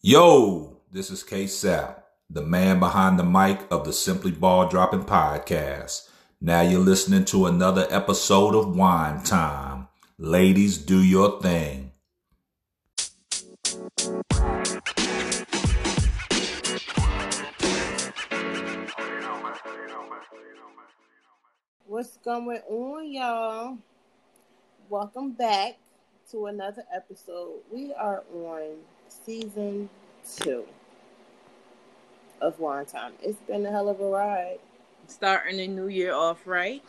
Yo, this is K Sap, the man behind the mic of the Simply Ball Dropping Podcast. Now you're listening to another episode of Wine Time. Ladies, do your thing. What's going on, y'all? Welcome back to another episode. We are on season two of Wine Time. It's been a hell of a ride. Starting the new year off right.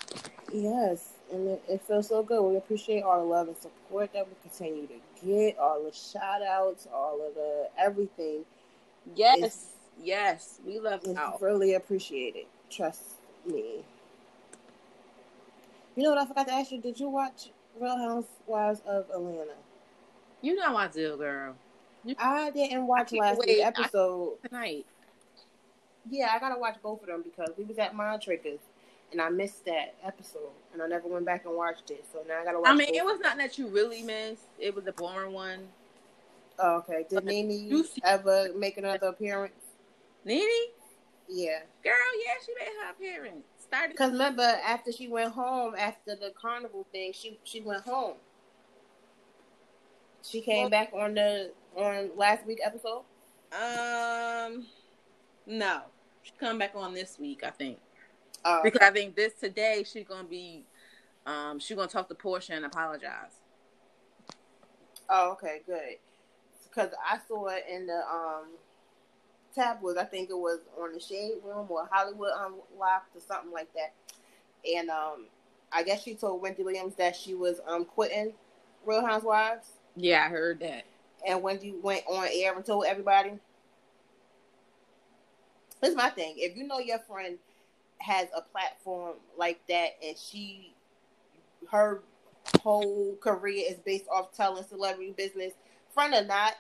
Yes, and it, it feels so good. We appreciate all the love and support that we continue to get, all the shout outs, all of the everything. Yes, It's- yes, we love y'all. really appreciated. Trust me. You know what I forgot to ask you? Did you watch Real Housewives of Atlanta? You know I do, girl. I didn't watch can't last wait. I- episode. Tonight. Yeah, I gotta watch both of them because we was at Mind Triggers and I missed that episode and I never went back and watched it. So now I gotta watch. I mean, it was not that you really missed. It was a boring one. Oh, okay. Did Nene you ever make another appearance? Nene, Yeah, girl, yeah, she made her appearance. Started. because remember after she went home after the carnival thing, she she went home. She came Well- back on the on last week episode. Um, no, she come back on this week, I think, Oh, because I think this today she's gonna be, um, she's gonna talk to Porsha and apologize. Oh, okay, good. Because I saw it in the um tabloids. I think it was on the Shade Room or Hollywood Unlocked or something like that. And um, I guess she told Wendy Williams that she was um quitting Real Housewives, Yeah, I heard that. And Wendy went on air and told everybody. Here's my thing: if you know your friend has a platform like that, and she, her whole career is based off telling celebrity business, friend or not,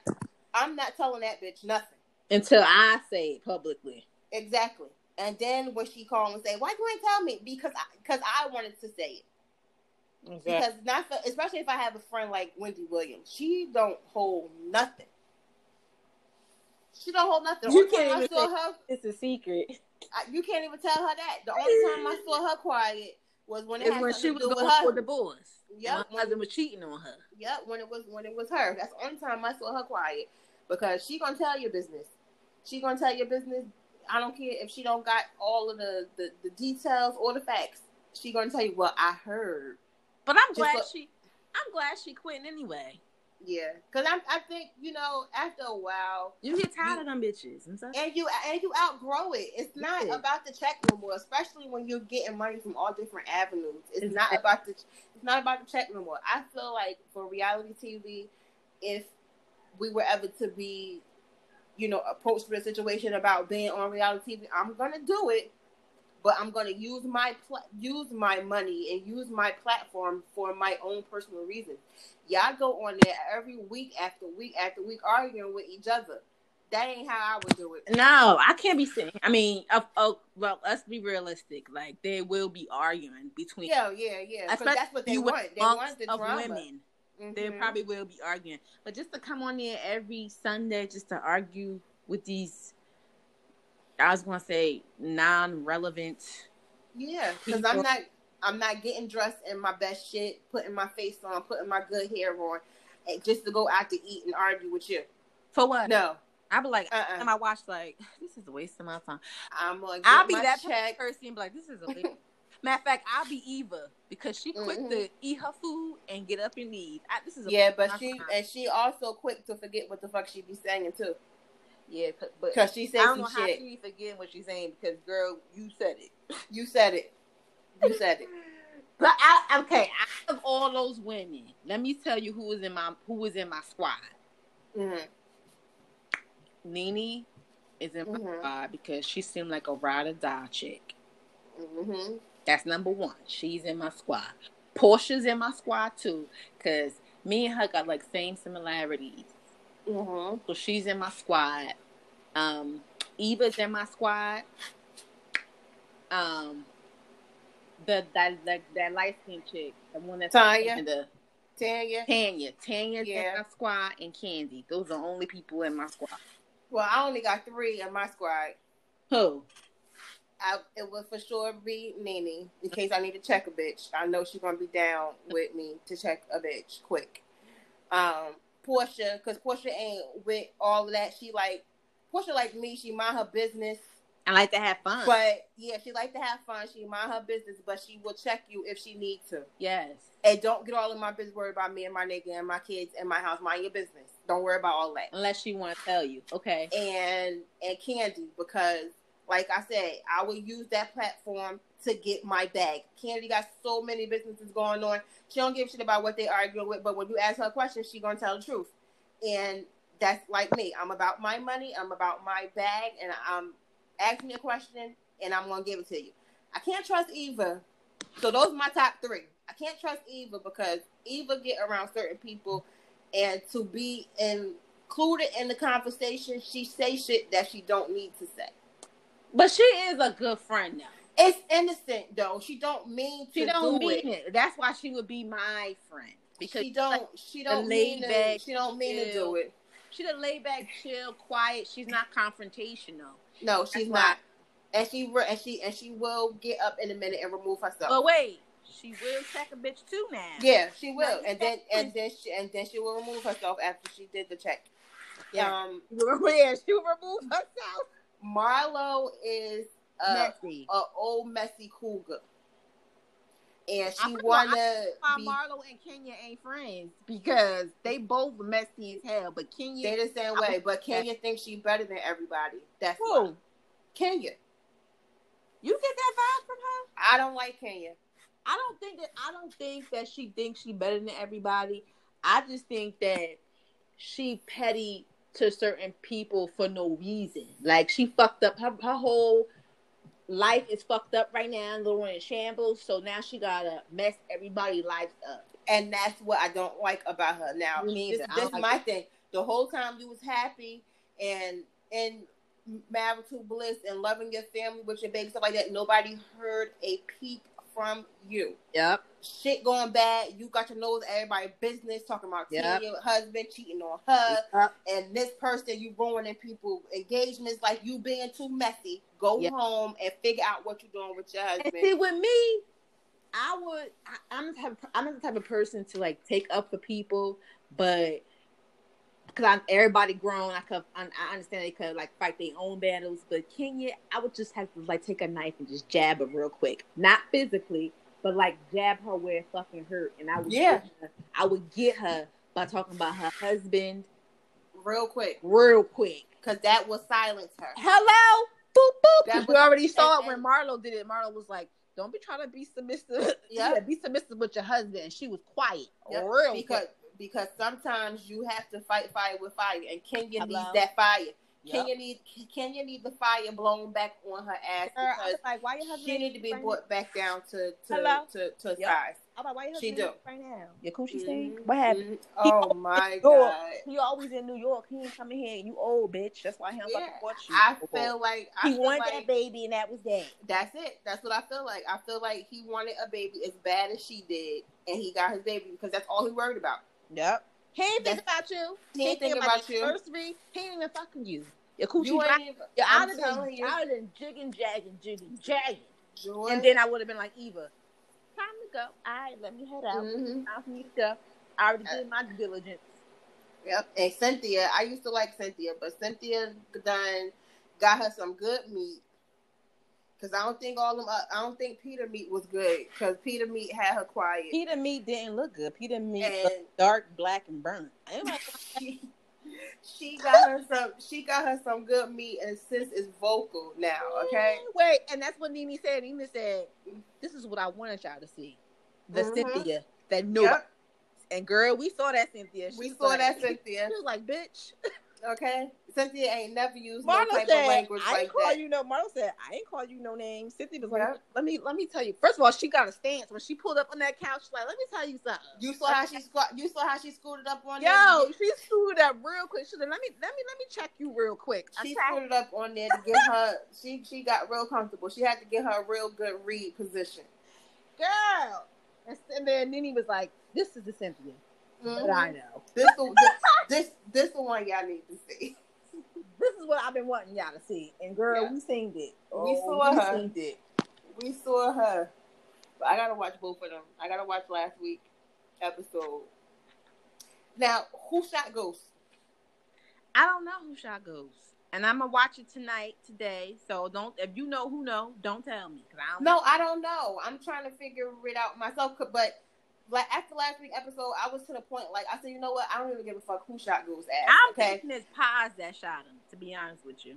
I'm not telling that bitch nothing. Until I say it publicly. Exactly. And then when she called and say, "Why you ain't tell me?" Because I, because I wanted to say it. Because not for, especially if I have a friend like Wendy Williams, she don't hold nothing. She don't hold nothing. You can't I even saw her, It's a secret. I, you can't even tell her that. The only time I saw her quiet was when it had when she was going with her. for divorce. Yep, Her when- husband was cheating on her. Yep, when it was when it was her. That's the only time I saw her quiet because she gonna tell your business. She gonna tell your business. I don't care if she don't got all of the the, the details or the facts. She gonna tell you. what I heard. But I'm glad look- she. I'm glad she quit anyway. Yeah, because I I think you know after a while. You get tired of them bitches and stuff. And you and you outgrow it. It's not Yeah. about the check no more, especially when you're getting money from all different avenues. It's not about the it's not about the check no more. I feel like for reality TV, if we were ever to be, you know, approached with a situation about being on reality TV, I'm gonna do it, but I'm gonna use my pla- use my money and use my platform for my own personal reasons. Y'all go on there every week after week after week arguing with each other. That ain't how I would do it. No, I can't be sitting. I mean, of oh, well, let's be realistic. Like there will be arguing between. Yeah, yeah, yeah. Because that's what they want. They want the of drama. women. There Mhm. probably will be arguing, but just to come on there every Sunday just to argue with these, I was gonna say non-relevant. Yeah, because I'm not. I'm not getting dressed in my best shit, putting my face on, putting my good hair on, and just to go out to eat and argue with you. For what? No, I be like, Uh-uh. and I watch like this is a waste of my time. I'm gonna I'll be that check. person and be like, this is a waste. Matter of fact, I'll be Eva because she quick Mhm. to eat her food and get up and leave. I, this is a Yeah, but she time. and she also quick to forget what the fuck she be saying too, yeah, but, because she I don't know how she be forgetting what she's saying because girl, you said it. You said it. You said it. But I, okay, out of all those women, let me tell you who was in my who was in my squad. hmm Nene is in my Mhm. squad because she seemed like a ride or die chick. hmm That's number one. She's in my squad. Porsha's in my squad too, because me and her got like same similarities. Hmm So she's in my squad. Um, Eva's in my squad. Um, the that that, that light skinned chick, the one that's Tanya? in the Tanya. Tanya. Tanya's Yeah. in my squad and Kandi. Those are the only people in my squad. Well, I only got three in my squad. Who? I, it would for sure be Nene in case I need to check a bitch. I know she's gonna be down with me to check a bitch quick. Um, Porsha, because Porsha ain't with all of that. She like Porsha like me. She mind her business, I like to have fun. but yeah, she like to have fun. She mind her business, but she will check you if she needs to. yes. And don't get all in my business. Worry about me and my nigga and my kids and my house. Mind your business. Don't worry about all that. Unless she want to tell you. Okay. and and Kandi because, like I said, I will use that platform to get my bag. Kandi got so many businesses going on. She don't give a shit about what they arguing with, but when you ask her a question, she gonna tell the truth. And that's like me. I'm about my money. I'm about my bag, and I'm ask me a question, and I'm gonna give it to you. I can't trust Eva, so those are my top three. I can't trust Eva because Eva get around certain people, and to be included in the conversation, she say shit that she don't need to say. But she is a good friend now. It's innocent though. She don't mean to She don't do mean it. it. That's why she would be my friend. Because She don't. She don't mean to. laid-back, She don't mean to do it. She the laid back, chill, quiet. She's not confrontational. No, she's That's not. why- And she and she and she will get up in a minute and remove herself. But wait, she will check a bitch too now. Yeah, she will, and then and then she and then she will remove herself after she did the check. Yeah. Um, yeah, she will remove herself. Marlo is a, Messy. a old messy cougar, and she I don't know, wanna Why be. Marlo and Kenya ain't friends because they both messy as hell. But Kenya, They the same way, but Kenya thinks she better than everybody. That's why. who? Kenya. You get that vibe from her? I don't like Kenya. I don't think that I don't think that she thinks she better than everybody. I just think that she petty to certain people for no reason. Like she fucked up her, her whole life is fucked up right now, little in shambles. So now she gotta mess everybody's life up. and that's what I don't like about her. Now, Me this, neither. I this don't like my thing. The whole time you was happy and in marital bliss and loving your family with your baby stuff like that, nobody heard a peep from you. Yep. Shit going bad. You got your nose at everybody's business, talking about Yep. your husband cheating on her, Yep. and this person you ruining people engagements like you being too messy. Go Yep. home and figure out what you're doing with your And husband. see, with me, I would. I, I'm the type. Of, I'm not the type of person to like take up for people, but because I'm everybody grown, I could. I, I understand they could like fight their own battles. But Kenya, I would just have to like take a knife and just jab her real quick, not physically, but like jab her where it fucking hurt, and I would. Yeah. get her- I would get her by talking about her husband Real quick, real quick. because that will silence her. Hello, boop boop. That 'Cause we already saw and- it when Marlo did it. Marlo was like, "Don't be trying to be submissive. Yeah. yeah, be submissive with your husband." She was quiet, Yep, real because quick. Because sometimes you have to fight fire with fire, and Kenya Hello? needs that fire. Yep. Kenya need Kenya need the fire blown back on her ass Girl, because like, "Why your she need to be right brought back down to to Hello? to, to Yep. size. I'm like, "Why your She do. right now? Your coochie Mhm, stink? What happened? mhm. Oh my York. god! He always in New York. He ain't coming here. You old bitch. That's why he don't Yeah, fucking want you. I feel like I he feel wanted like that baby, and that was that. that's it. That's what I feel like. I feel like he wanted a baby as bad as she did, and he got his baby because that's all he worried about. Yep. He ain't think about you. He ain't thinking think about your you. Anniversary. He ain't even fucking you. Your coochie You dry. even. I'm I'd have telling been, you, I'd have jigging, jagging, jigging, jagging. Joy. And then I would have been like, Eva, time to go. All right, let me head out. Mhm. Time for me to go. I already did my diligence. Yep. And Cynthia, I used to like Cynthia, but Cynthia done got her some good meat. Cause I don't think all them, uh, I don't think Peter meat was good. Cause Peter meat had her quiet. Peter meat didn't look good. Peter meat And- dark, black, and burnt. I was like, she, she got her some, she got her some good meat, and sis is vocal now. Okay. Wait, and that's what Nene said. Nene said, "This is what I wanted y'all to see, the Mhm. Cynthia that knew." Yep. And girl, we saw that Cynthia. She We saw like- that Cynthia. She was like, "Bitch." Okay. Cynthia ain't never used no Marlo type said, of language "I like ain't call that. you no." Marlo said, "I ain't call you no name." Cynthia was like, Yep. "Let me, let me tell you." First of all, she got a stance when she pulled up on that couch. She's like, "Let me tell you something." You saw how she squat. You saw how she scooted up on Yo, there. she screwed up real quick. She said, "Let me, let me, let me check you real quick." She Okay. scooted up on there to get her. She she got real comfortable. She had to get her a real good read position. girl. And, and then Nene was like, "This is the Cynthia. Mm-hmm. But I know this the, this this the one y'all need to see. This is what I've been wanting y'all to see, and girl, yeah. we seen it. Oh, we saw we her. It. We saw her. But I gotta watch both of them. I gotta watch last week episode. Now, who shot Ghost? I don't know who shot Ghost. And I'm gonna watch it tonight, today. So don't if you know who know, don't tell me. I don't no, know. I don't know. I'm trying to figure it out myself. But like after last week episode, I was to the point like I said, you know what? I don't even give a fuck who shot Ghost ass. I'm okay? thinking it's Paz that shot him. To be honest with you.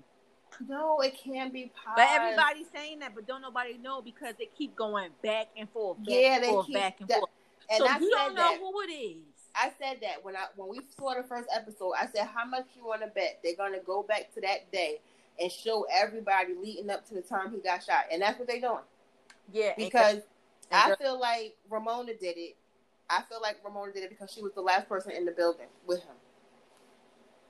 No, it can be Paz. But everybody's saying that, but don't nobody know because they keep going back and forth, back yeah, and forth, back and that, forth. And so I you don't know that. who it is. I said that when I when we saw the first episode. I said, "How much you want to bet they're gonna go back to that day and show everybody leading up to the time he got shot?" And that's what they're doing. Yeah, because I feel like Ramona did it. I feel like Ramona did it because she was the last person in the building with him.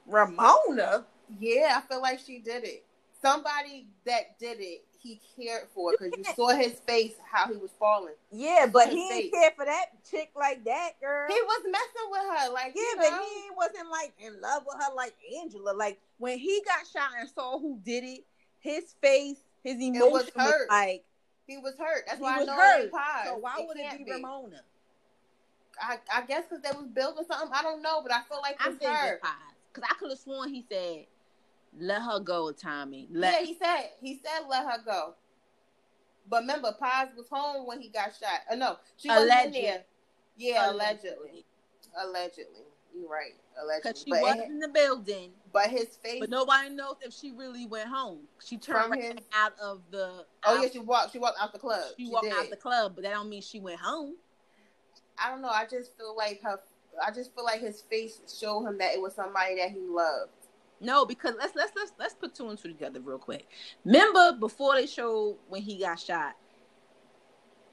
Ramona. Yeah, I feel like she did it. Somebody that did it he cared for because you saw his face how he was falling. Yeah, but he didn't care for that chick like that, girl. He was messing with her, like yeah, but know? he wasn't like in love with her like Angela. Like when he got shot and saw who did it, his face, his emotion was, was, like he was hurt. That's why I know hurt. So why it would it be, be, Ramona? I, I guess because they was building something. I don't know, but I feel like it's I'm her. Because I could have sworn he said let her go, Tommy. Let yeah, he said he said let her go. But remember, Paz was home when he got shot. Uh, no, she was in there. Yeah, allegedly. Allegedly. You're right. Allegedly. Because she but was in the building. But his face. But nobody knows if she really went home. She turned right his... out of the. Oh out, yeah, she walked. She walked out the club. She, she walked did. out the club, but that don't mean she went home. I don't know. I just feel like her. I just feel like his face showed him that it was somebody that he loved. No, because let's let's let's let's put two and two together real quick. Remember before they showed when he got shot,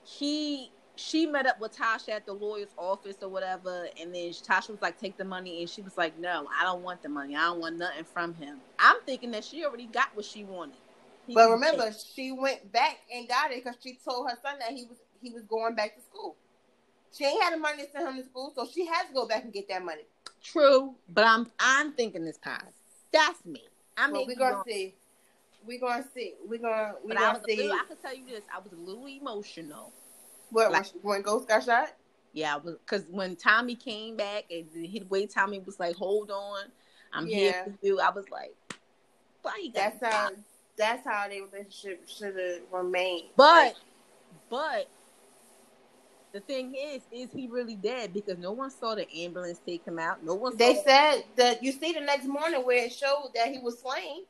he she met up with Tasha at the lawyer's office or whatever, and then Tasha was like, "Take the money," and she was like, "No, I don't want the money. I don't want nothing from him." I'm thinking that she already got what she wanted. He but remember, she went back and got it because she told her son that he was he was going back to school. She ain't had the money to send him to school, so she has to go back and get that money. True, but I'm I'm thinking this Paz. That's me. I mean, we're gonna see. We're gonna see. We're gonna we're gonna see. Little, I can tell you this. I was a little emotional. What like, when Ghost got shot? Yeah, because when Tommy came back and the way Tommy was like, "Hold on, I'm yeah. here for you," I was like, "Why you got?" That's how. That's how their relationship should have remained. But, but the thing is, is he really dead? Because no one saw the ambulance take him out. No one. They said that you see the next morning where it showed that he was slain.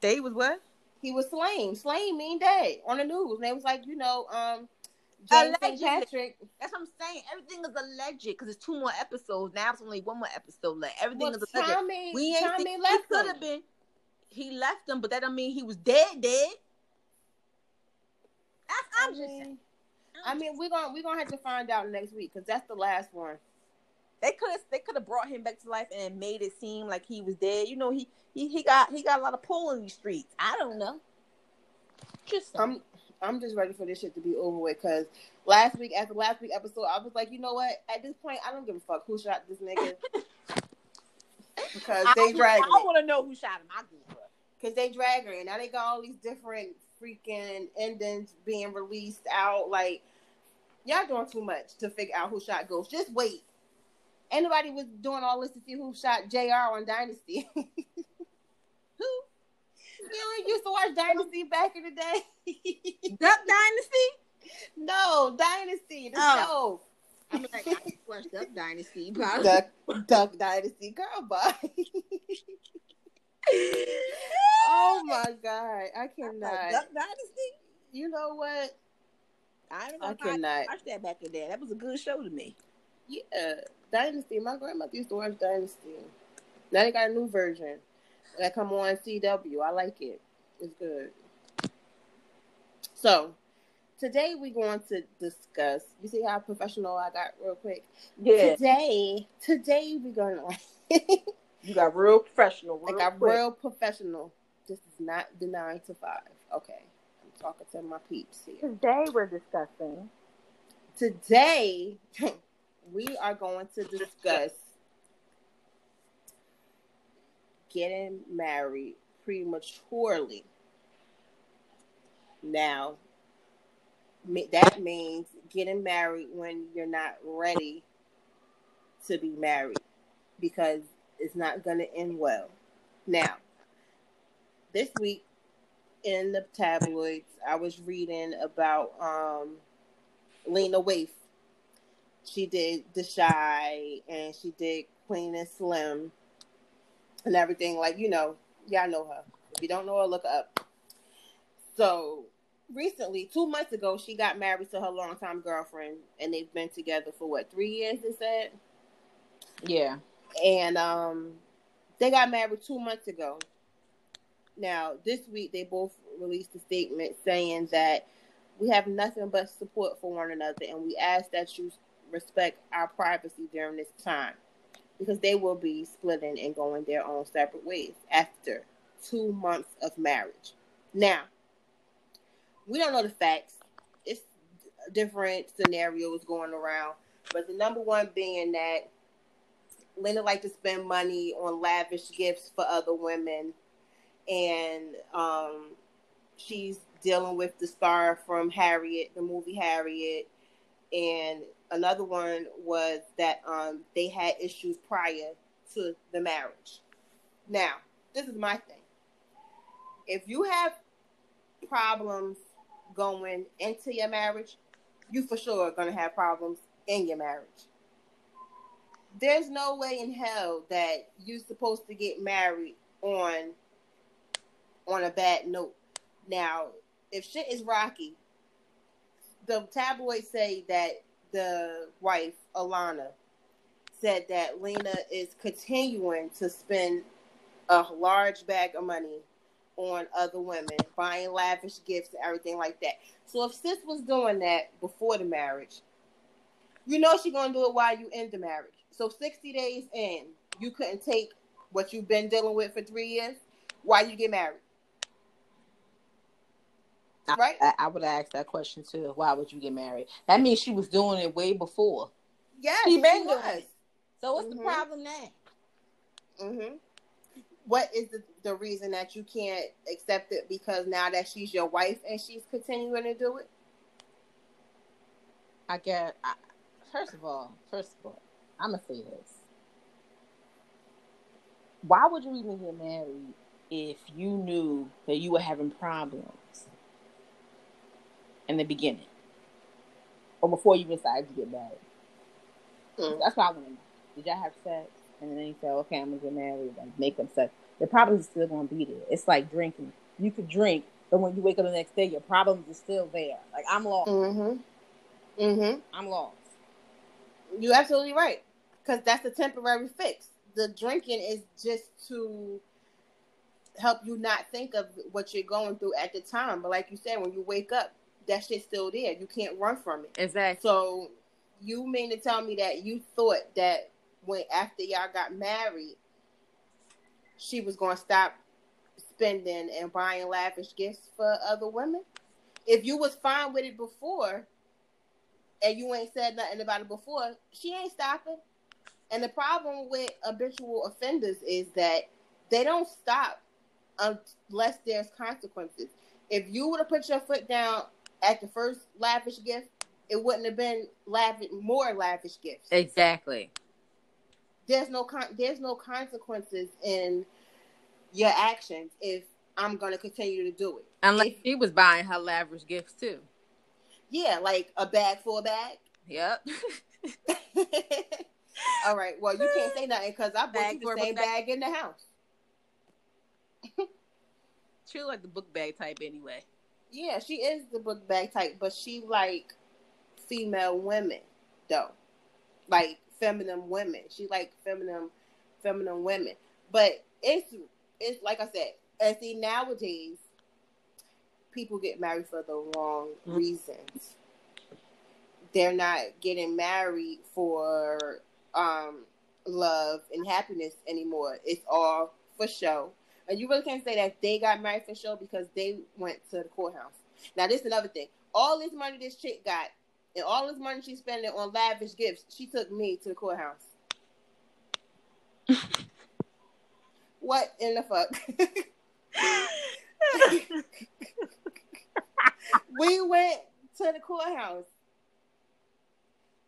They was what? He was slain. Slain mean dead on the news. And they was like, you know, um, James Patrick. That's what I'm saying. Everything is alleged because it's two more episodes. Now it's only one more episode left. Everything well, is alleged. Tommy, we ain't Tommy seen, left he could have been. He left them, but that don't mean he was dead. Dead. That's, I'm I just saying. I mean, we're gonna we're gonna have to find out next week because that's the last one. They could have they could have brought him back to life and made it seem like he was dead. You know, he he, he got he got a lot of pull in these streets. I don't know. Just I'm I'm just ready for this shit to be over with because last week after last week episode, I was like, you know what? At this point, I don't give a fuck who shot this nigga because they drag. I, I want to know who shot him. I do. Because they drag her, and now they got all these different freaking endings being released out. Like, y'all doing too much to figure out who shot Ghost. Just wait. Anybody was doing all this to see who shot JR on Dynasty. who? You used to watch Dynasty back in the day? Duck Dynasty? No, Dynasty, the oh. show. I'm like, I watched Duck Dynasty. Duck, Duck Dynasty, girl, bye oh my god, I cannot. Duck Dynasty. You know what? I, don't know. I cannot watch that back in there. That was a good show to me. Yeah, Dynasty. My grandmother used to watch Dynasty. Now they got a new version that come on CW. I like it. It's good. So today we're going to discuss. You see how professional I got real quick. Yeah. Today, today we're gonna. You got real professional. Real I got quick. real professional. This is not the nine to five. Okay. I'm talking to my peeps here. Today we're discussing. Today we are going to discuss getting married prematurely. Now, that means getting married when you're not ready to be married because it's not going to end well. Now, this week in the tabloids, I was reading about um, Lena Waithe. She did The Chi and she did Queen and Slim and everything. Like, you know, y'all know her. If you don't know her, look her up. So recently, two months ago, she got married to her longtime girlfriend, and they've been together for what three years? They said. Yeah. And um, they got married two months ago. Now, this week they both released a statement saying that we have nothing but support for one another, and we ask that you respect our privacy during this time because they will be splitting and going their own separate ways after two months of marriage. Now, we don't know the facts. It's different scenarios going around, but the number one being that Lena like to spend money on lavish gifts for other women, and um, she's dealing with the star from Harriet, the movie Harriet, and another one was that um, they had issues prior to the marriage. Now, this is my thing. If you have problems going into your marriage, you for sure are going to have problems in your marriage. There's no way in hell that you're supposed to get married on on a bad note. Now, if shit is rocky, the tabloids say that the wife, Alana, said that Lena is continuing to spend a large bag of money on other women, buying lavish gifts and everything like that. So if sis was doing that before the marriage, you know she's gonna do it while you in the marriage. So 60 days in, you couldn't take what you've been dealing with for three years while you get married. Right? I, I would ask that question too. Why would you get married? That means she was doing it way before. Yes, she been doing it. So what's Mhm. the problem now? Mm-hmm. What is the, the reason that you can't accept it because now that she's your wife and she's continuing to do it? I get. I, first of all, first of all, I'm gonna say this. Why would you even get married if you knew that you were having problems in the beginning, or before you decided to get married? Mm. That's what I want to know. Did y'all have sex? And then you say, okay, I'm gonna get married, like make them sex. The problems are still gonna be there. It's like drinking. You could drink, but when you wake up the next day, your problems are still there. Like I'm lost. Mm-hmm. Mm-hmm. I'm lost. You're absolutely right. Because that's a temporary fix. The drinking is just to help you not think of what you're going through at the time. But like you said, when you wake up, that shit's still there. You can't run from it. Exactly. So you mean to tell me that you thought that when after y'all got married, she was to stop spending and buying lavish gifts for other women? If you was fine with it before, and you ain't said nothing about it before, she ain't stopping. And the problem with habitual offenders is that they don't stop unless there's consequences. If you would have put your foot down at the first lavish gift, it wouldn't have been lavish, more lavish gifts. Exactly. There's no con- there's no consequences in your actions if I'm gonna continue to do it. Unless If- she was buying her lavish gifts too. Yeah, like a bag for a bag. Yep. All right. Well, you can't say nothing because I bought Bag you the same bag. bag in the house. she like the book bag type anyway. Yeah, she is the book bag type, but she like female women though, like feminine women. She like feminine, feminine women. But it's it's like I said, and see nowadays, people get married for the wrong Mhm. reasons. They're not getting married for um love and happiness anymore. It's all for show. And you really can't say that they got married for show because they went to the courthouse. Now, this is another thing. All this money this chick got and all this money she's spending on lavish gifts, she took me to the courthouse. what in the fuck? we went to the courthouse.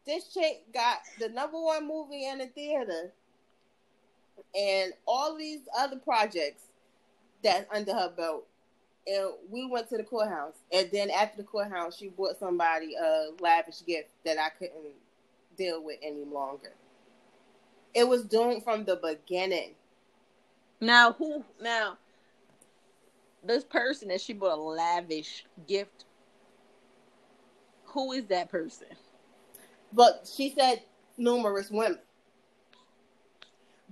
This chick got the number one movie in the theater and all these other projects that's under her belt. And we went to the courthouse. And then after the courthouse, she bought somebody a lavish gift that I couldn't deal with any longer. It was doomed from the beginning. Now who now this person that she bought a lavish gift. Who is that person? But she said numerous women.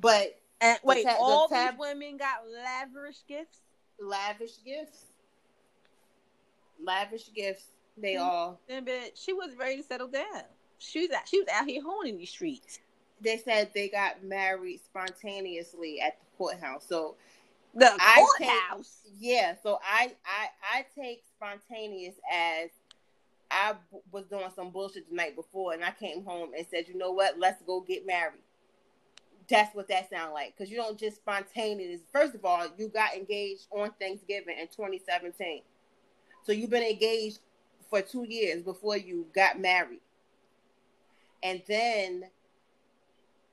But And wait, ta- the all tab- these women got lavish gifts. lavish gifts. Lavish gifts. They Mhm. all Then, but she was ready to settle down. She was out, she was out here honing these streets. they said they got married spontaneously at the courthouse. So The I courthouse. yeah, so I I I take spontaneous as I was doing some bullshit the night before, and I came home and said, you know what, let's go get married. That's what that sounds like, because you don't just spontaneous. First of all, you got engaged on Thanksgiving in 2017, so you've been engaged for two years before you got married, and then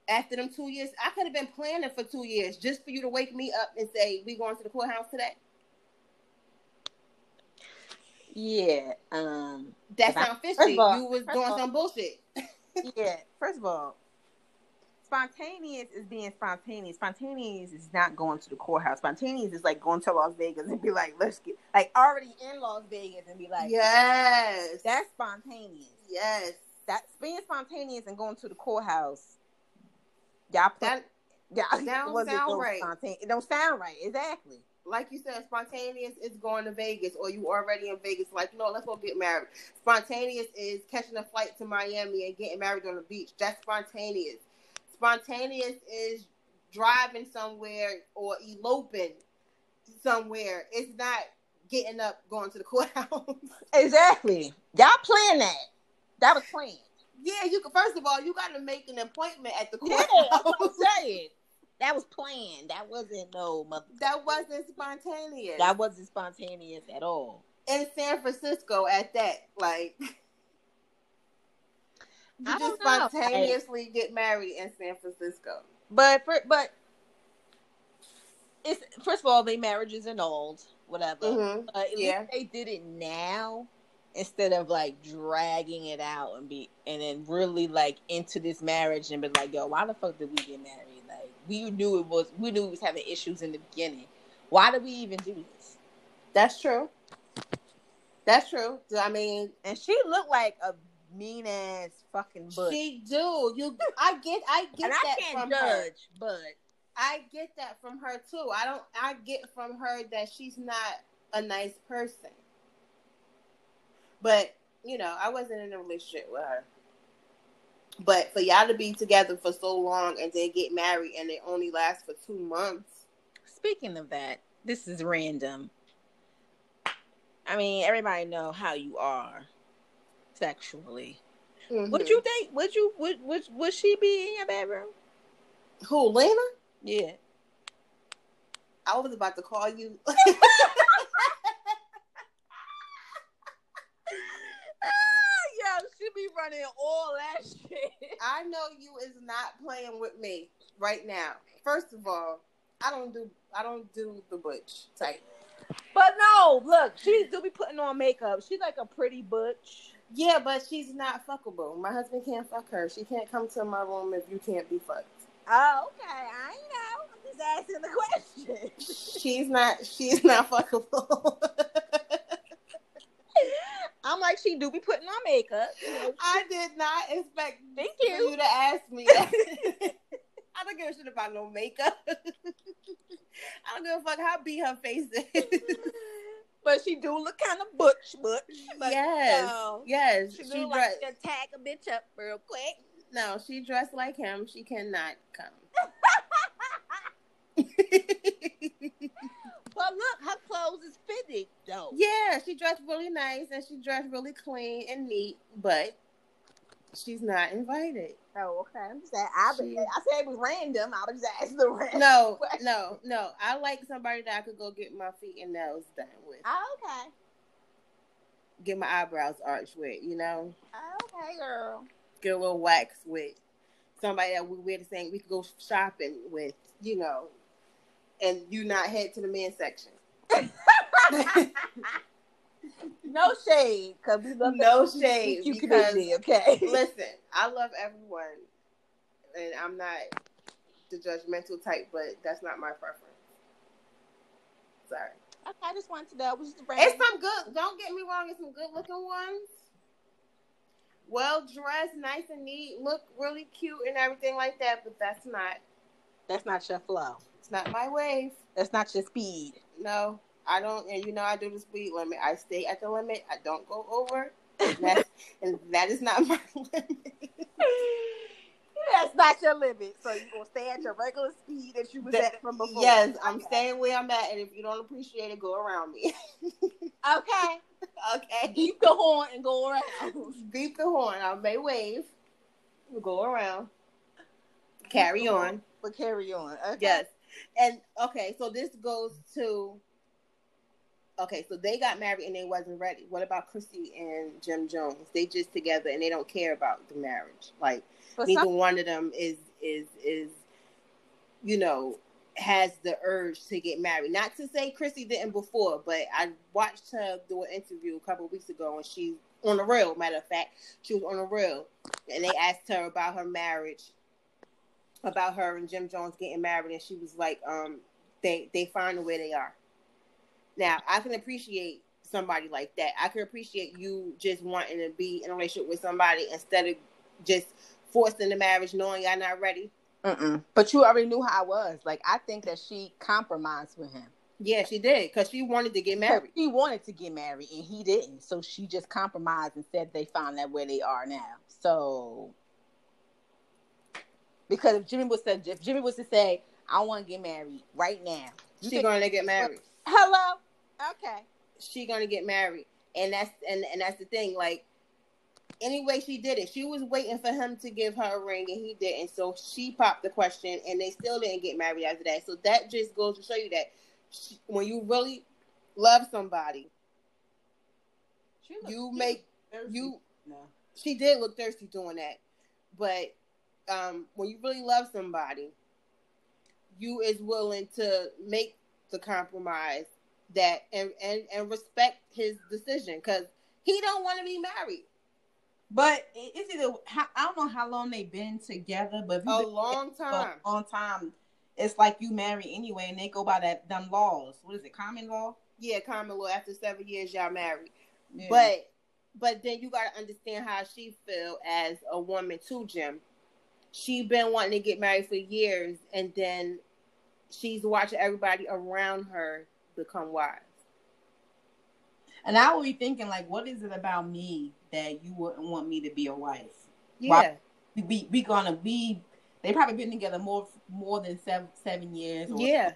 after them two years, I could have been planning for two years just for you to wake me up and say, "We going to the courthouse today." Yeah. Um. That sounds fishy. all- you was doing all- some bullshit. Yeah. First of all, spontaneous is being spontaneous. Spontaneous is not going to the courthouse. Spontaneous is like going to Las Vegas and be like, let's get like already in Las Vegas and be like, yes, that's spontaneous. yes. That's being spontaneous and going to the courthouse. Y'all put, That y'all, don't sound so right. It don't sound right. Exactly. Like you said, spontaneous is going to Vegas, or you already in Vegas. Like, know, let's go get married. Spontaneous is catching a flight to Miami and getting married on the beach. That's spontaneous. Spontaneous is driving somewhere or eloping somewhere. It's not getting up going to the courthouse. Exactly. Y'all planned that. That was planned. yeah, you can. First of all, you got to make an appointment at the Yeah, courthouse. what I'm saying. That was planned. That wasn't no mother. that wasn't spontaneous. That wasn't spontaneous at all. in San Francisco at that. Like, you I just don't know. spontaneously get married in San Francisco. But for, but it's first of all, they marriages annulled, whatever. Mhm. But at Yeah. least they did it now instead of like dragging it out and be and then really like into this marriage and be like, yo, why the fuck did we get married? We knew it was we knew we was having issues in the beginning. Why did we even do this? That's true. That's true. I mean, And she looked like a mean ass fucking butt. she do. You, I get, I get and I that can't from her. judge, but I get that from her too. I don't. I get from her that she's not a nice person. But you know, I wasn't in a relationship with her. But for y'all to be together for so long and then get married and it only lasts for two months. Speaking of that, this is random. I mean, everybody know how you are sexually. Would Mhm. you think? Would you? Would would would she be in your bedroom? Who, Lena? Yeah. I was about to call you. yeah, she be running all that shit. I know you is not playing with me right now. First of all, I don't do I don't do the butch type. But no, look, she do be putting on makeup. She's like a pretty butch. Yeah, but she's not fuckable. My husband can't fuck her. She can't come to my room if you can't be fucked. Oh, okay. I know. I'm just asking the question. She's not she's not fuckable. Like, she do be putting on makeup. You know, I did not expect Thank you. you to ask me. I don't give a shit about no makeup. I don't give a fuck how beat her face is. but she do look kind of butch, butch. But, yes. no, Yes. she She, dressed like to tag a bitch up real quick. no, she dressed like him. She cannot come. But look, her clothes is fitting though. yeah, she dressed really nice and she dressed really clean and neat, but She's not invited. Oh, okay. I'm just saying, I, She- I said it was random. I was just asking the random. No, question. no, no. I like somebody that I could go get my feet and nails done with, Oh, okay. get my eyebrows arched with, you know, Oh, okay, girl. get a little wax with, somebody that we wear the same. We could go shopping with, you know, and you not head to the men's section. no shade, cause we love No shade, community, okay. Listen, I love everyone, and I'm not the judgmental type, but that's not my preference. Sorry. Okay, I just wanted to know. It was just It's some good. Don't get me wrong. It's some good looking ones. Well dressed, nice and neat, look really cute and everything like that. But that's not. That's not your flow. It's not my wave. That's not your speed. No, I don't. And you know, I do the speed limit. I stay at the limit. I don't go over. That's, and that is not my limit. That's not your limit. So you're gonna stay at your regular speed that you was That- at from before. Yes, I'm Okay. staying where I'm at, and if you don't appreciate it, go around me. Okay. okay. Beep the horn and go around. Beep the horn. I may wave. Go around. Carry on. But carry on. Okay. Yes. And okay, so this goes to okay, so they got married and they wasn't ready. What about Chrissy and Jim Jones? They just together and they don't care about the marriage. Like But neither some, one of them is is is you know has the urge to get married. Not to say Chrissy didn't before, but I watched her do an interview a couple of weeks ago and she's on the real. Matter of fact, she was on the real, and they asked her about her marriage, about her and Jim Jones getting married, and she was like, um, they they find where they are. Now I can appreciate somebody like that. I can appreciate you just wanting to be in a relationship with somebody instead of just forcing the marriage, knowing y'all not ready. Mm-mm. but you already knew how I was. Like I think that she compromised with him. Yeah, she did because she wanted to get married. He wanted to get married and he didn't. So she just compromised and said they found out where they are now. So because if Jimmy was to if Jimmy was to say, I want to get married right now. you She think- gonna get married. Hello? Okay. She gonna get married, and that's and and that's the thing. Like anyway, she did it. She was waiting for him to give her a ring, and he didn't. So she popped the question, and they still didn't get married after that. So that just goes to show you that she, when you really love somebody, you make you no. she did look thirsty doing that but um when you really love somebody you is willing to make the compromise that and and, and respect his decision because he don't want to be married But it's either how, I don't know how long they've been together, but a long time a long time, it's like you marry anyway, and they go by that them laws. What is it, common law? yeah common law after seven years y'all married Yeah. but but then you got to understand how she feel as a woman too jim she been wanting to get married for years and then she's watching everybody around her become wise and I would be thinking like, what is it about me that you wouldn't want me to be a wife? yeah Why- We we, gonna be. They probably been together more more than seven seven years. Or, yeah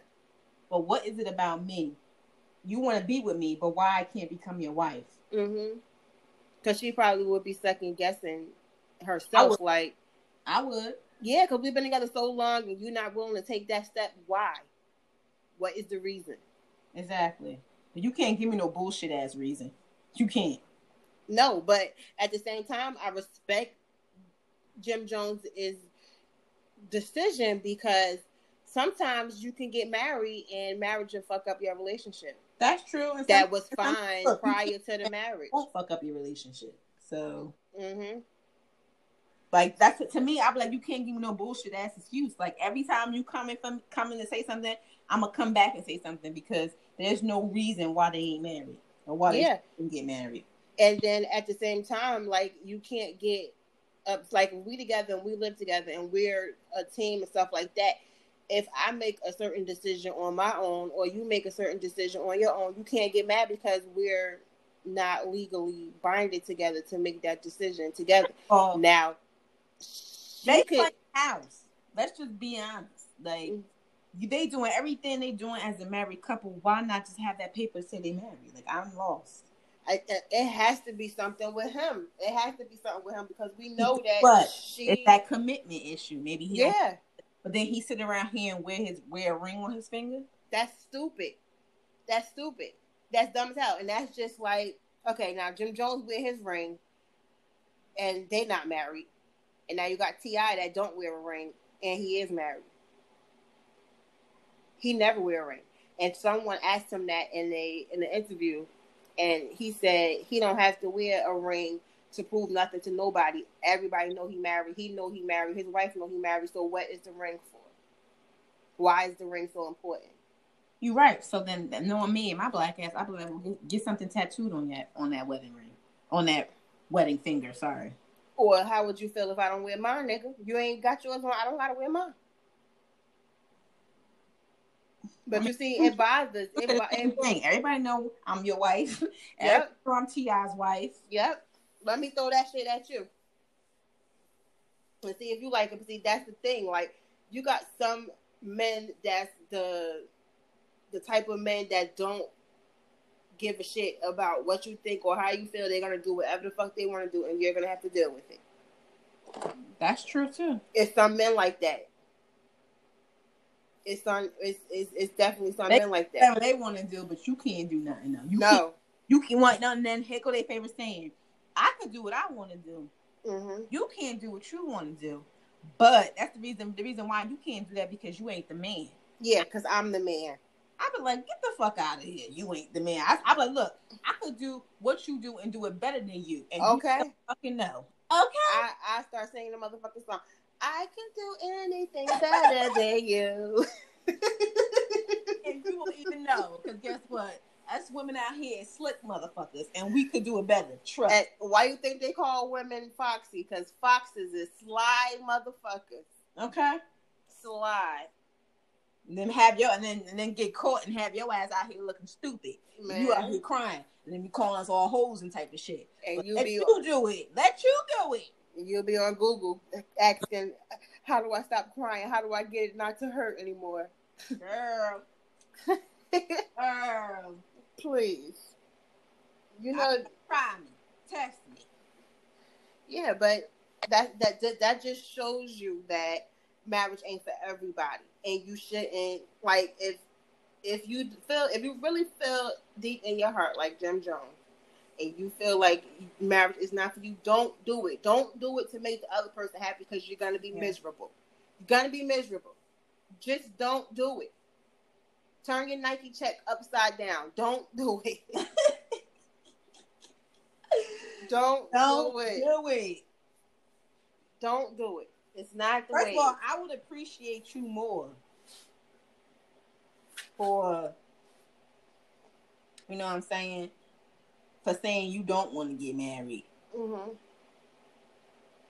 But what is it about me? You want to be with me, but why I can't become your wife? mm-hmm because she probably would be second guessing herself would- like I would. yeah because we've been together so long and you're not willing to take that step why what is the reason Exactly. But you can't give me no bullshit ass reason. You can't. No, but at the same time, I respect Jim Jones' decision because sometimes you can get married and marriage will fuck up your relationship. That's true. That was fine prior to the marriage. won't fuck up your relationship. So hmm like that's to me, I'm like, you can't give me no bullshit ass excuse. Like every time you come in from coming to say something, I'm gonna come back and say something because there's no reason why they ain't married or why they Yeah. shouldn't get married. And then at the same time, like you can't get up. Like we together and we live together and we're a team and stuff like that. If I make a certain decision on my own, or you make a certain decision on your own, you can't get mad because we're not legally binded together to make that decision together. Oh, Now, they could, play house. Let's just be honest. Like Mm. they doing everything they doing as a married couple. Why not just have that paper say they married? Like I'm lost. I, it has to be something with him. It has to be something with him because we know that But she. It's that commitment issue. Maybe he yeah, but then he sit around here and wear his wear a ring on his finger. that's stupid. That's stupid. That's dumb as hell. And that's just like okay. Now Jim Jones wear his ring, and they not married. And now you got Ti that don't wear a ring, and he is married. He never wear a ring. And someone asked him that in a in the interview, and he said he don't have to wear a ring to prove nothing to nobody. Everybody know he married. He know he married. His wife know he married. So what is the ring for? Why is the ring so important? You're right. So then, knowing me and my black ass, I believe get something tattooed on that on that wedding ring, on that wedding finger. Sorry. Or how would you feel if I don't wear mine, nigga? You ain't got yours on. I don't gotta wear mine. But you see, it bothers. It, It's the same it, thing. Everybody know I'm your wife. Yep. I'm Ti's wife. yep. Let me throw that shit at you. And see if you like it. See, that's the thing. Like, you got some men that's the the type of men that don't give a shit about what you think or how you feel. They're gonna do whatever the fuck they want to do, and you're gonna have to deal with it. That's true too. It's some men like that. It's some. It's it's, it's definitely some They- men like that. They want to do, but you can't do nothing. No, you can't, you can want nothing. Then go their favorite saying. I can do what I want to do. hmm You can't do what you want to do. But that's the reason. The reason why you can't do that because you ain't the man. Yeah, because I'm the man. I be like, get the fuck out of here. You ain't the man. I, I be like, look, I could do what you do and do it better than you. And you Okay. don't fucking know. Okay. I, I start singing the motherfucking song. I can do anything better than you. and you won't even know. Because guess what? Us women out here is slick motherfuckers, and we could do it better. Trust. and why you think they call women foxy? Because foxes is sly motherfuckers. okay. Sly. Then have your and then and then get caught and have your ass out here looking stupid. Man. You out here crying, and then you calling us all hoes and type of shit. and But you let you do it. Let you do it. you'll be on Google asking, how do I stop crying? How do I get it not to hurt anymore? Girl. Girl. Please. You know, Try me. Test me. Yeah, but that that, that just shows you that marriage ain't for everybody, and you shouldn't like if if you feel if you really feel deep in your heart like Jim Jones, and you feel like marriage is not for you, don't do it. Don't do it to make the other person happy because you're gonna be Yeah. miserable. You're gonna be miserable. Just don't do it. Turn your Nike check upside down. Don't do it. don't, Don't do it. do it. Don't do it. It's not the First way. of all, I would appreciate you more for, you know what I'm saying, for saying you don't want to get married. hmm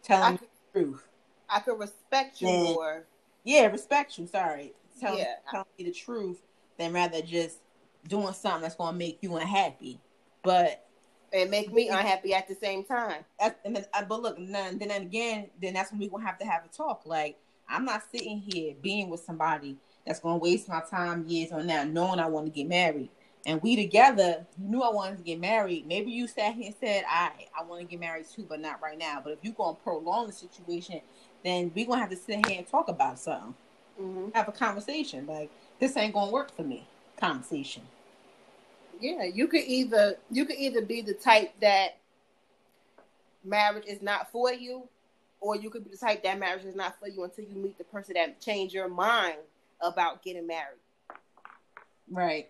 Telling could, the truth. I could respect you Yeah. more. Yeah, respect you. Sorry. Tell Yeah. telling me the truth than rather just doing something that's going to make you unhappy. But and make me unhappy at the same time. and then, uh, but look, then, then again, then that's when we gonna have to have a talk. Like I'm not sitting here being with somebody that's gonna waste my time years on that, knowing I want to get married. And we together, you knew I wanted to get married. Maybe you sat here and said, "I, I want to get married too, but not right now." But if you're gonna prolong the situation, then we gonna have to sit here and talk about something, hmm have a conversation. Like this ain't gonna work for me. Conversation. Yeah, you could either you could either be the type that marriage is not for you, or you could be the type that marriage is not for you until you meet the person that change your mind about getting married. Right.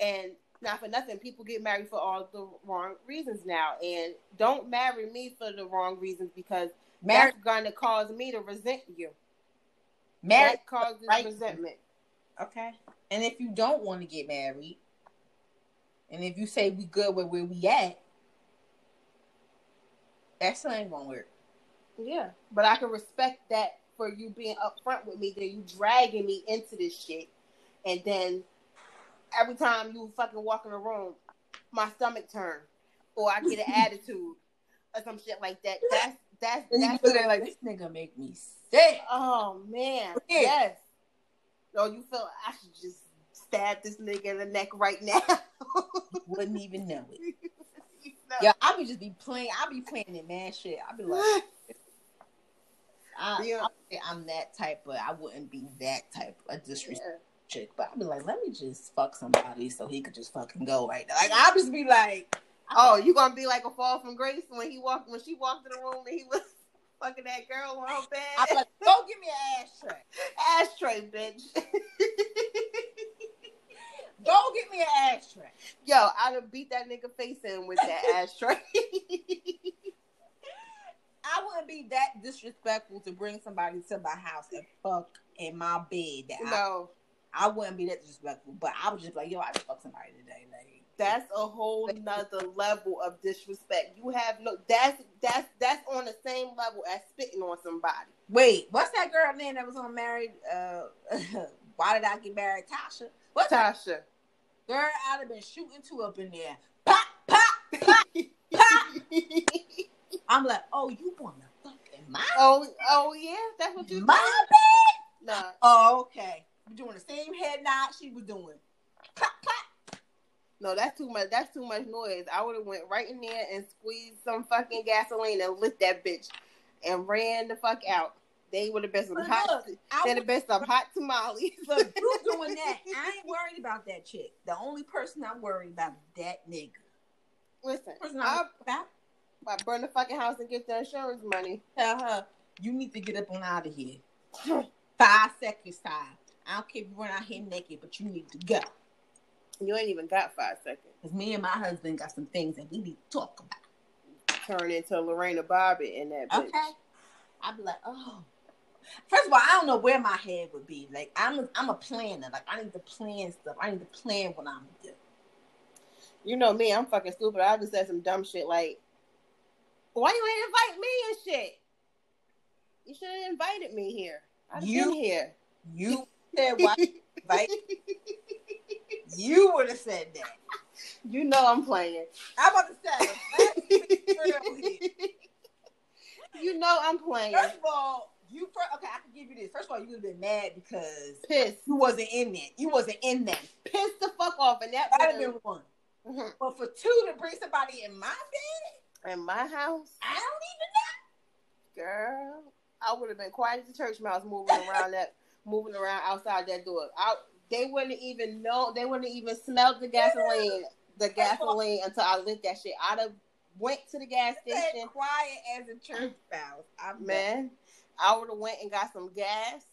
And not for nothing, people get married for all the wrong reasons now. And don't marry me for the wrong reasons because Marriage. that's going to cause me to resent you. Marriage. that causes right. resentment. Okay. And if you don't want to get married, and if you say we good with where we at, that still ain't gonna work. Yeah, but I can respect that for you being upfront with me. Then you dragging me into this shit, and then every time you fucking walk in the room, my stomach turn, or I get an attitude, or some shit like that. That's that's And you that's like this nigga make me sick. Oh man, Yeah. yes. No, you feel I should just stab this nigga in the neck right now. Wouldn't even know it. No. Yeah, I would just be playing. I'd be playing in man. shit. I'd be like, I, Yeah. I say I'm that type, but I wouldn't be that type of disrespect chick. But I'd be like, let me just fuck somebody so he could just fucking go right now. Like I'll just be like, Oh, you gonna be like a fall from grace when he walked when she walked in the room and he was fucking that girl on her bed. I'm like, go give me an ashtray. Ashtray, bitch. Go get me an ashtray. Yo, I'd have beat that nigga face in with that ashtray. I wouldn't be that disrespectful to bring somebody to my house and fuck in my bed. That no, I wouldn't be that disrespectful, but I was just like, yo, I just fuck somebody today. Like, that's a whole nother level of disrespect. You have no that's that's that's on the same level as spitting on somebody. wait, what's that girl name that was on Married? Uh, why did I get married? Tasha. What's that Tasha. Girl? I'd have been shooting two up in there. Pop, pop, pop, pop. I'm like, oh, you want to fuck in my oh, oh yeah, that's what you my bed? Nah. Oh, okay. We're doing the same head nod she was doing. Pop, pop. No, that's too much. That's too much noise. I would have went right in there and squeezed some fucking gasoline and lit that bitch, and ran the fuck out. They have been some But hot. look, I There'd have been some hot tamales. Look, you doing that. I ain't worried about that chick. The only person I'm worried about is that nigga. Listen, Person I'm about, I'll burn the fucking house and get the insurance money. tell her, you need to get up and out of here. Five seconds time. I don't care if you run out here naked, but you need to go. You ain't even got five seconds. Because me and my husband got some things that we need to talk about. Turn into Lorena Bobbitt in that bitch. Okay. I'd be like, oh. First of all, I don't know where my head would be. Like I'm a, I'm a planner. Like I need to plan stuff. I need to plan what I'm gonna do. You know me, I'm fucking stupid. I just said some dumb shit like, why you ain't invite me and shit? You should have invited me here. I'd have been here. You said why invite you would have said that. You know I'm playing. I'm about to say let's be real here. You know I'm playing. First of all, you first, okay, I can give you this. First of all, you would have been mad because Pissed. you wasn't in that. You wasn't in that. Pissed the fuck off. And that That'd have been one. Mhm. But for two to bring somebody in my bed, in my house, I don't even know, girl, I would have been quiet as a church mouse moving around that, moving around outside that door. I, they wouldn't even know. They wouldn't even smell the gasoline, the gasoline until I lit that shit. I'd have went to the gas station, quiet as a church mouse. I'm man. I would have went and got some gas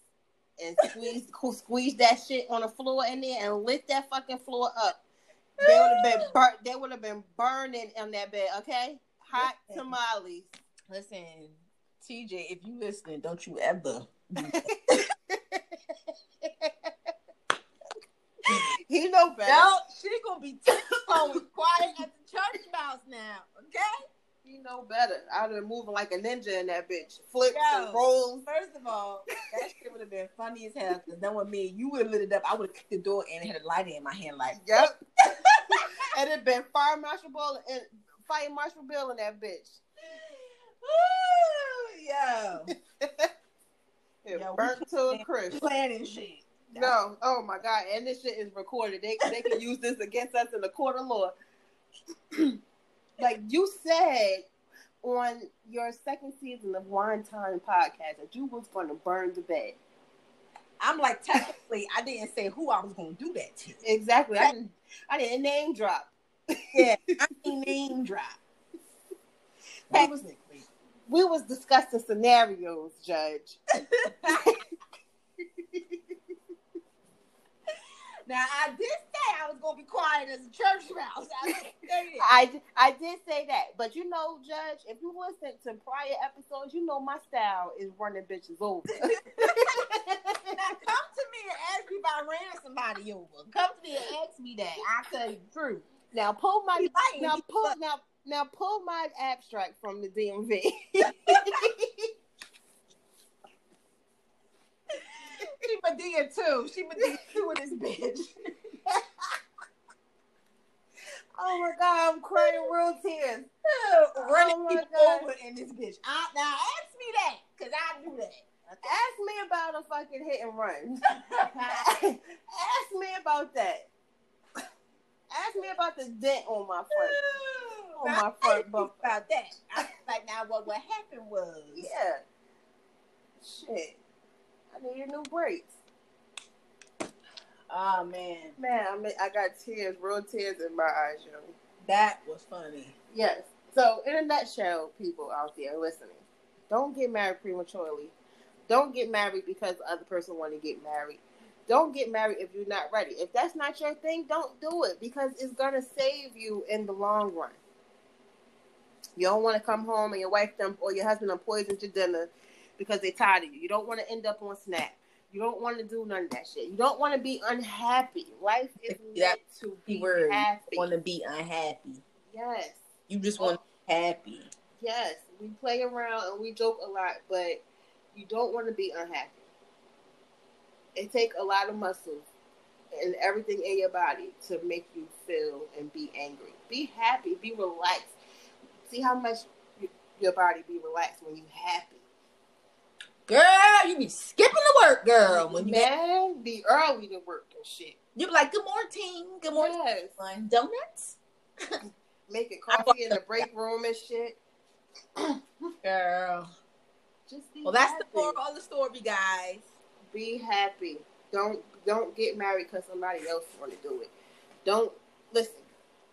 and squeezed squeezed that shit on the floor in there and lit that fucking floor up. They would have been burnt. They would have been burning on that bed. Okay, hot tamales. Listen, TJ, if you listening, don't you ever. he know better. No, she gonna be tiptoeing quiet at the church mouse now. Okay. He know better. I'd have been moving like a ninja in that bitch. Flips Yo. and rolls. First of all, that shit would have been funny as hell. Cause then with me, you would have lit it up. I would have kicked the door and had a lighter in my hand, like, Yep. and it been fire marshal Bill and fire marshal Bill in that bitch. Ooh, yo, It Yo, burnt to a crisp. planning shit. No, oh my god, and this shit is recorded. They they can use this against us in the court of law. like you said on your second season of Wine Time podcast that you was going to burn the bed. I'm like, technically, I didn't say who I was gonna do that to. Exactly. I didn't. I didn't name drop. Yeah, I mean name drop. Technically. we was discussing scenarios, Judge. Now I did say I was gonna be quiet as a church mouse. I did say that. I, I did say that, but you know, Judge, if you listen to prior episodes, you know my style is running bitches over. Now come to me and ask me if I ran somebody over. Come to me and ask me that. I'll tell you the truth. now pull my lying, now pull now now pull my abstract from the DMV. She Madea too. She Madea too with this bitch. Oh my god, I'm crying real tears. Running Oh people God. over in this bitch. I, now ask me that, cause I do that. Ask me about a fucking hit and run. Ask me about that. Ask me about the dent on my front on my front bumper about that. I like, now what what happened was Yeah. Shit. I need new brakes. Oh man, Man, I mean, I got tears, real tears in my eyes, yo. that was funny. Yes. So, in a nutshell, people out there listening, don't get married prematurely. Don't get married because the other person want to get married. Don't get married if you're not ready. If that's not your thing, don't do it because it's gonna save you in the long run. You don't want to come home and your wife done or your husband done poisoned your dinner because they tired of you. You don't want to end up on Snap. You don't want to do none of that shit. You don't want to be unhappy. Life is meant to be Keyword. happy. Want to be unhappy? Yes. You just want to be happy. Yes, we play around and we joke a lot, but you don't want to be unhappy. It takes a lot of muscles and everything in your body to make you feel and be angry. Be happy, be relaxed. See how much your body be relaxed when you happy. Girl, you be skipping the work, girl. When you Man, be early to work and shit. you be like, "Good morning, good morning, Yes, everyone." Donuts, making coffee in the break room and shit. girl. Just be Well, that's happy. the moral of the story, guys. be happy. Don't don't get married because somebody else want to do it. Don't listen.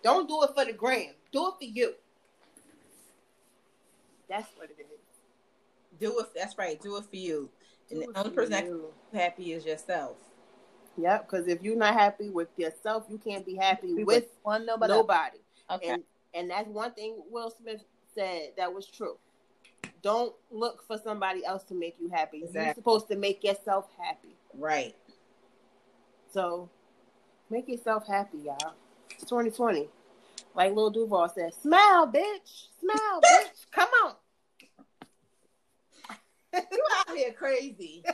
Don't do it for the gram. Do it for you. That's what it is. Do it. That's right. Do it for you. Do And the only for person that can be happy is yourself. Yep. Because if you're not happy with yourself, you can't be happy with one nobody. Okay. And and that's one thing Will Smith said that was true. Don't look for somebody else to make you happy. You're supposed to make yourself happy. right. So make yourself happy, y'all. It's 2020. Like Lil Duval said, smile, bitch. Smile, bitch. Come on. You out here crazy.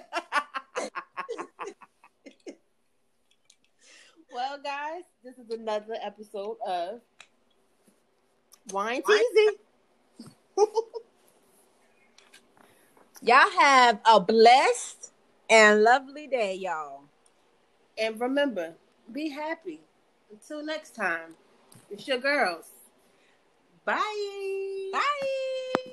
well, guys, this is another episode of Wine Teasy. Y'all have a blessed and lovely day, y'all. And remember, be happy. Until next time, it's your girls. Bye. Bye.